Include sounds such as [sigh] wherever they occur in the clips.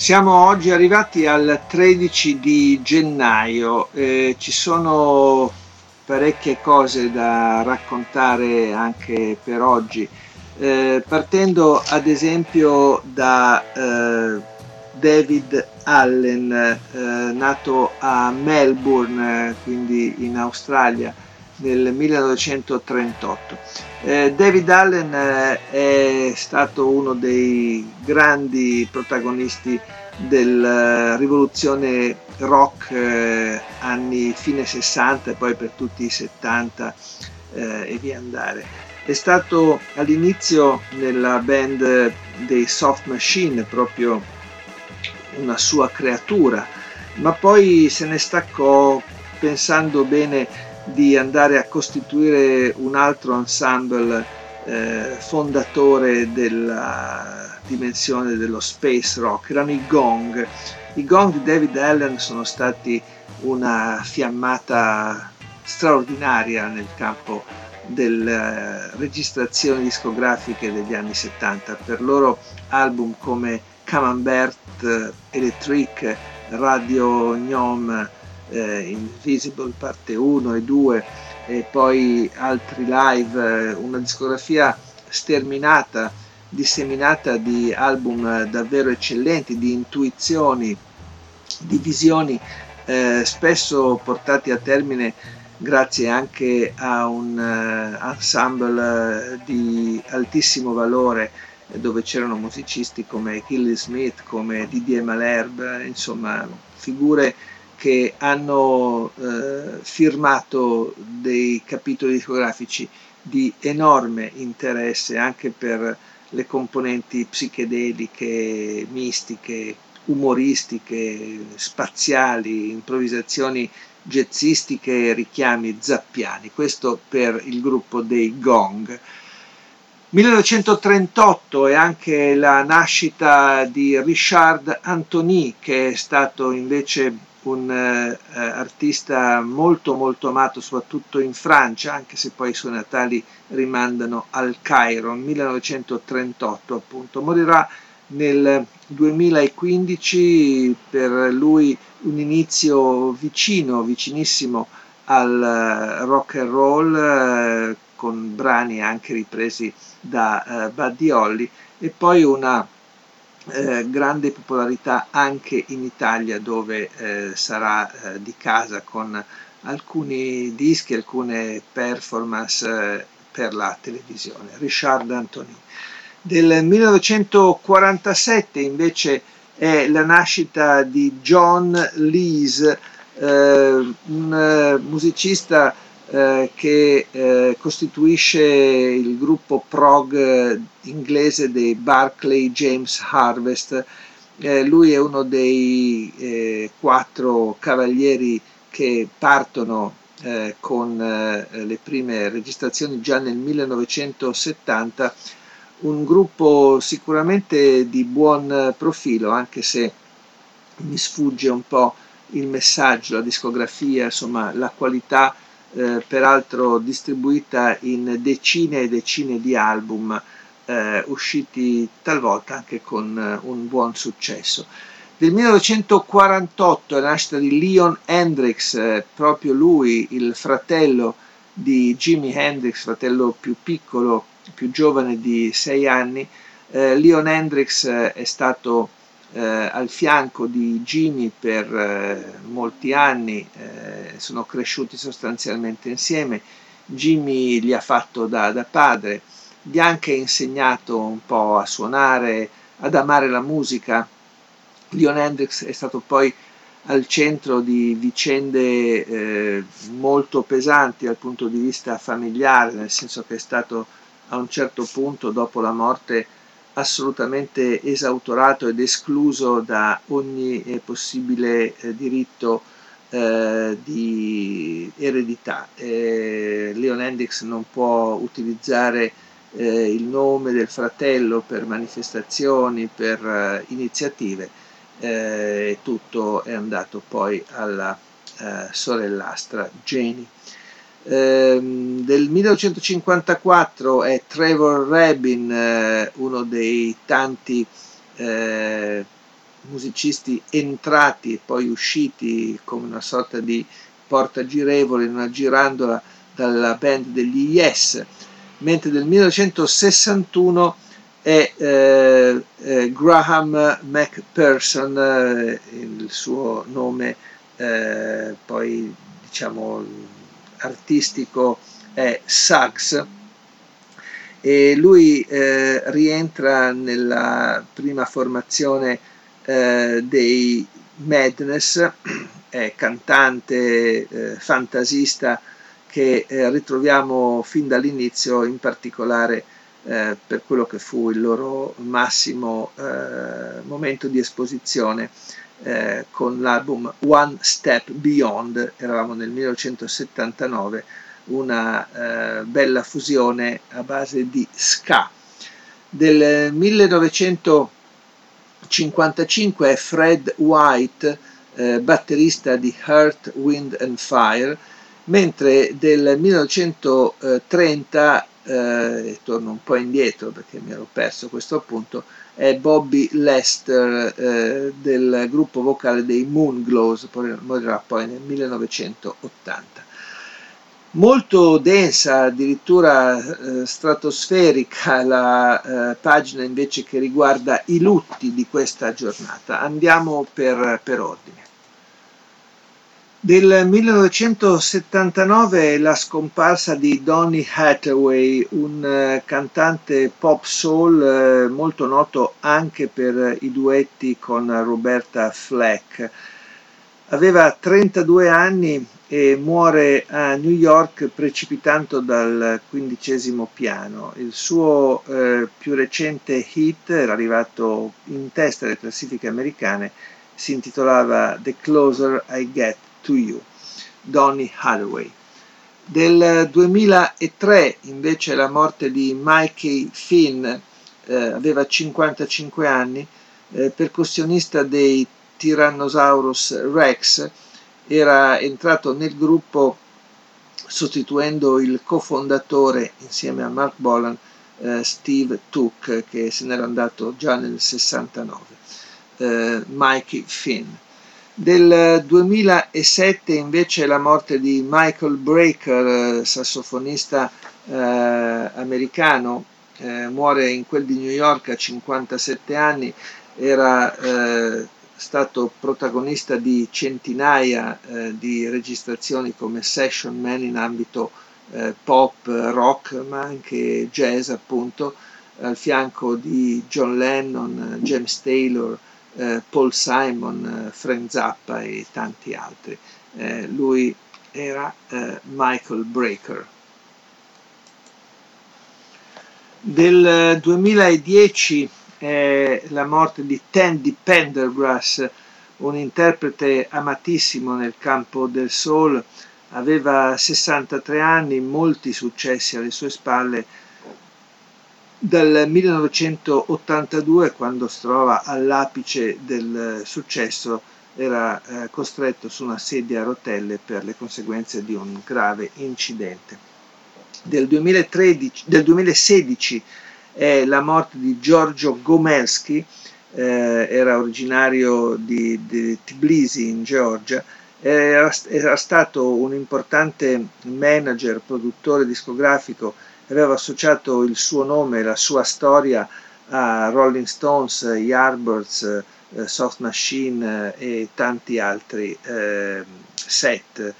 Siamo oggi arrivati al 13 di gennaio, eh, ci sono parecchie cose da raccontare anche per oggi, eh, partendo ad esempio da eh, David Allen, eh, nato a Melbourne, quindi in Australia, nel 1938. Eh, David Allen eh, è stato uno dei grandi protagonisti della rivoluzione rock eh, anni fine 60 e poi per tutti i 70 eh, e via andare. È stato all'inizio nella band dei Soft Machine, proprio una sua creatura, ma poi se ne staccò pensando bene di andare a costituire un altro ensemble eh, fondatore della dimensione dello space rock, erano i gong. I gong di David Allen sono stati una fiammata straordinaria nel campo delle registrazioni discografiche degli anni 70. Per loro album come Camembert Electric, Radio Gnome, eh, Invisible parte 1 e 2 e poi altri live, eh, una discografia sterminata disseminata di album davvero eccellenti, di intuizioni, di visioni eh, spesso portati a termine grazie anche a un uh, ensemble uh, di altissimo valore dove c'erano musicisti come Killy Smith, come Didier Malherbe, insomma figure che hanno uh, firmato dei capitoli discografici di enorme interesse anche per le componenti psichedeliche, mistiche, umoristiche, spaziali, improvvisazioni jazzistiche e richiami zappiani. Questo per il gruppo dei Gong. 1938 è anche la nascita di Richard Anthony, che è stato invece un eh, artista molto molto amato soprattutto in Francia, anche se poi i suoi natali rimandano al Cairo, 1938 appunto. Morirà nel 2015 per lui un inizio vicino, vicinissimo al eh, rock and roll eh, con brani anche ripresi da eh, Buddy Holly e poi una eh, grande popolarità anche in Italia dove eh, sarà eh, di casa con alcuni dischi, alcune performance eh, per la televisione. Richard Anthony. Del 1947 invece è la nascita di John Lees, eh, un musicista eh, che eh, costituisce il gruppo prog eh, inglese dei Barclay James Harvest. Eh, lui è uno dei eh, quattro cavalieri che partono con le prime registrazioni già nel 1970 un gruppo sicuramente di buon profilo, anche se mi sfugge un po' il messaggio, la discografia, insomma la qualità eh, peraltro distribuita in decine e decine di album eh, usciti talvolta anche con eh, un buon successo. Del 1948 è la nascita di Leon Hendrix, eh, proprio lui, il fratello di Jimi Hendrix, fratello più piccolo, più giovane di sei anni. Eh, Leon Hendrix è stato eh, al fianco di Jimmy per eh, molti anni, eh, sono cresciuti sostanzialmente insieme, Jimmy gli ha fatto da, da padre, gli ha anche insegnato un po' a suonare, ad amare la musica. Leon Hendrix è stato poi al centro di vicende eh, molto pesanti dal punto di vista familiare, nel senso che è stato a un certo punto, dopo la morte assolutamente esautorato ed escluso da ogni eh, possibile eh, diritto eh, di eredità. Eh, Leon Hendrix non può utilizzare eh, il nome del fratello per manifestazioni, per eh, iniziative, e tutto è andato poi alla sorellastra Jenny. Ehm, del 1954 è Trevor Rabin, eh, uno dei tanti eh, musicisti entrati e poi usciti come una sorta di porta girevole in una girandola dalla band degli Yes, mentre del 1961 è eh, eh, Graham McPherson, eh, il suo nome eh, poi diciamo artistico è Suggs e lui eh, rientra nella prima formazione eh, dei Madness, [clears throat] è cantante, eh, fantasista che eh, ritroviamo fin dall'inizio, in particolare eh, per quello che fu il loro massimo eh, momento di esposizione eh, con l'album One Step Beyond, eravamo nel 1979, una eh, bella fusione a base di ska. Del 1955 è Fred White, eh, batterista di Earth, Wind and Fire, mentre del 1930, eh, torno un po' indietro perché mi ero perso questo appunto, è Bobby Lester eh, del gruppo vocale dei Moonglows, morirà poi nel 1980. Molto densa, addirittura eh, stratosferica la eh, pagina invece che riguarda i lutti di questa giornata. Andiamo per, per ordine. Del 1979 la scomparsa di Donny Hathaway, un uh, cantante pop soul uh, molto noto anche per i duetti con Roberta Fleck. Aveva 32 anni e muore a New York precipitando dal quindicesimo piano. Il suo uh, più recente hit era arrivato in testa alle classifiche americane, si intitolava The Closer I Get to You, Donny Hathaway. Del 2003 invece la morte di Mikey Finn, eh, aveva 55 anni, eh, percussionista dei Tyrannosaurus Rex, era entrato nel gruppo sostituendo il cofondatore insieme a Mark Bolan, eh, Steve Took, che se n'era andato già nel 69. Eh, Mikey Finn. Del 2007 invece la morte di Michael Breaker, eh, sassofonista eh, americano, eh, muore in quel di New York a 57 anni, era eh, stato protagonista di centinaia eh, di registrazioni come session man in ambito eh, pop, rock, ma anche jazz appunto, al fianco di John Lennon, James Taylor, eh, Paul Simon, eh, Frank Zappa e tanti altri. Eh, lui era eh, Michael Breaker. Del 2010 è la morte di Tandy Pendergrass, un interprete amatissimo nel campo del soul, aveva 63 anni, molti successi alle sue spalle, dal 1982, quando si trova all'apice del successo, era eh, costretto su una sedia a rotelle per le conseguenze di un grave incidente. Del, 2013, del 2016 è la morte di Giorgio Gomelski, eh, era originario di, di Tbilisi in Georgia, era, era stato un importante manager, produttore discografico aveva associato il suo nome, la sua storia a Rolling Stones, Yardbirds, eh, Soft Machine eh, e tanti altri eh, set.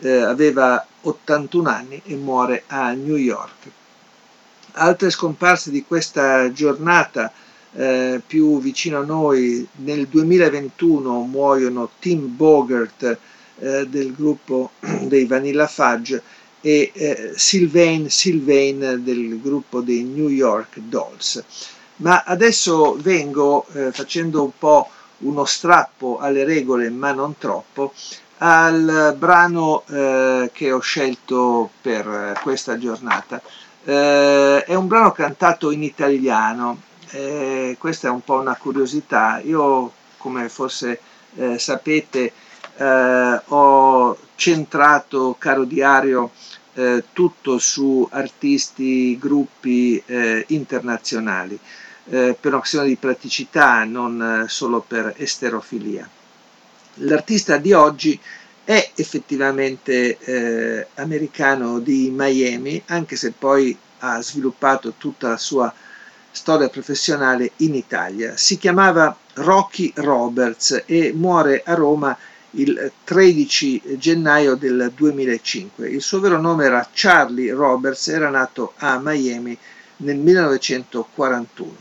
Eh, aveva 81 anni e muore a New York. Altre scomparse di questa giornata eh, più vicino a noi, nel 2021 muoiono Tim Bogert eh, del gruppo [clears throat] dei Vanilla Fudge e eh, Sylvain Sylvain del gruppo dei New York Dolls. Ma adesso vengo eh, facendo un po' uno strappo alle regole, ma non troppo, al brano eh, che ho scelto per questa giornata. Eh, è un brano cantato in italiano, eh, questa è un po' una curiosità. Io, come forse eh, sapete, eh, ho centrato, caro diario, eh, tutto su artisti, gruppi internazionali, per una questione di praticità, non solo per esterofilia l'artista di oggi è effettivamente eh, americano di Miami, anche se poi ha sviluppato tutta la sua storia professionale in Italia. Si chiamava Rocky Roberts e muore a Roma il 13 gennaio del 2005. Il suo vero nome era Charlie Roberts, era nato a Miami nel 1941.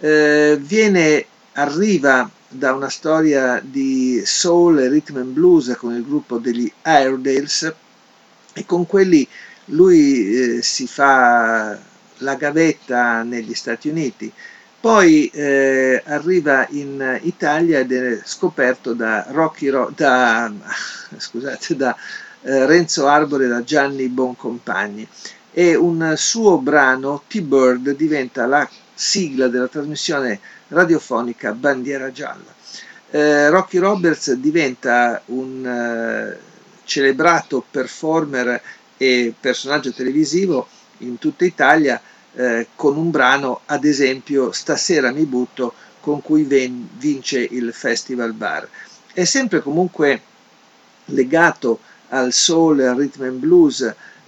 Eh, viene, arriva da una storia di soul e rhythm and blues con il gruppo degli Airedales e con quelli lui eh, si fa la gavetta negli Stati Uniti. Poi eh, arriva in Italia ed è scoperto da, Rocky Ro- da, [laughs] scusate, da eh, Renzo Arbore e da Gianni Boncompagni e un suo brano, T-Bird, diventa la sigla della trasmissione radiofonica Bandiera Gialla. Eh, Rocky Roberts diventa un eh, celebrato performer e personaggio televisivo in tutta Italia eh, con un brano, ad esempio Stasera mi butto, con cui ven- vince il Festival Bar. È sempre comunque legato al soul e al rhythm and blues,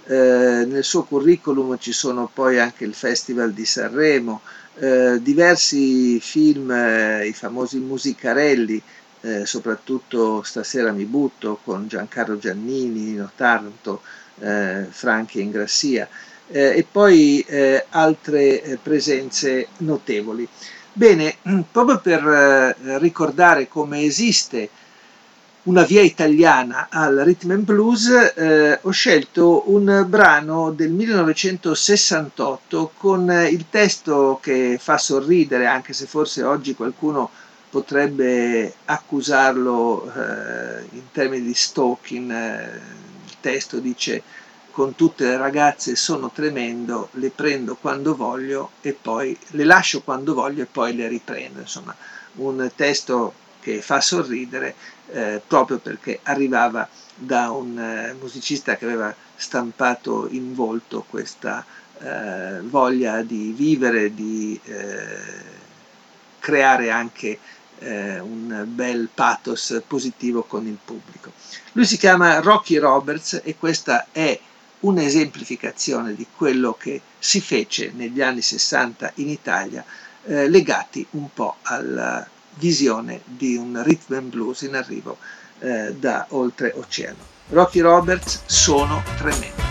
eh, nel suo curriculum ci sono poi anche il Festival di Sanremo, eh, diversi film, eh, i famosi musicarelli, eh, soprattutto Stasera mi butto con Giancarlo Giannini, Nino Taranto, eh, Franchi Ingrassia eh, e poi eh, altre presenze notevoli. Bene, [clears throat] proprio per ricordare come esiste una via italiana al rhythm and blues, eh, ho scelto un brano del 1968 con il testo che fa sorridere, anche se forse oggi qualcuno potrebbe accusarlo eh, in termini di stalking. Eh, il testo dice con tutte le ragazze sono tremendo, le prendo quando voglio e poi le lascio quando voglio e poi le riprendo. Insomma, un testo che fa sorridere eh, proprio perché arrivava da un eh, musicista che aveva stampato in volto questa eh, voglia di vivere, di eh, creare anche eh, un bel pathos positivo con il pubblico. Lui si chiama Rocky Roberts e questa è un'esemplificazione di quello che si fece negli anni 60 in Italia, eh, legati un po' alla visione di un rhythm and blues in arrivo eh, da oltre oceano. Rocky Roberts sono tremendi.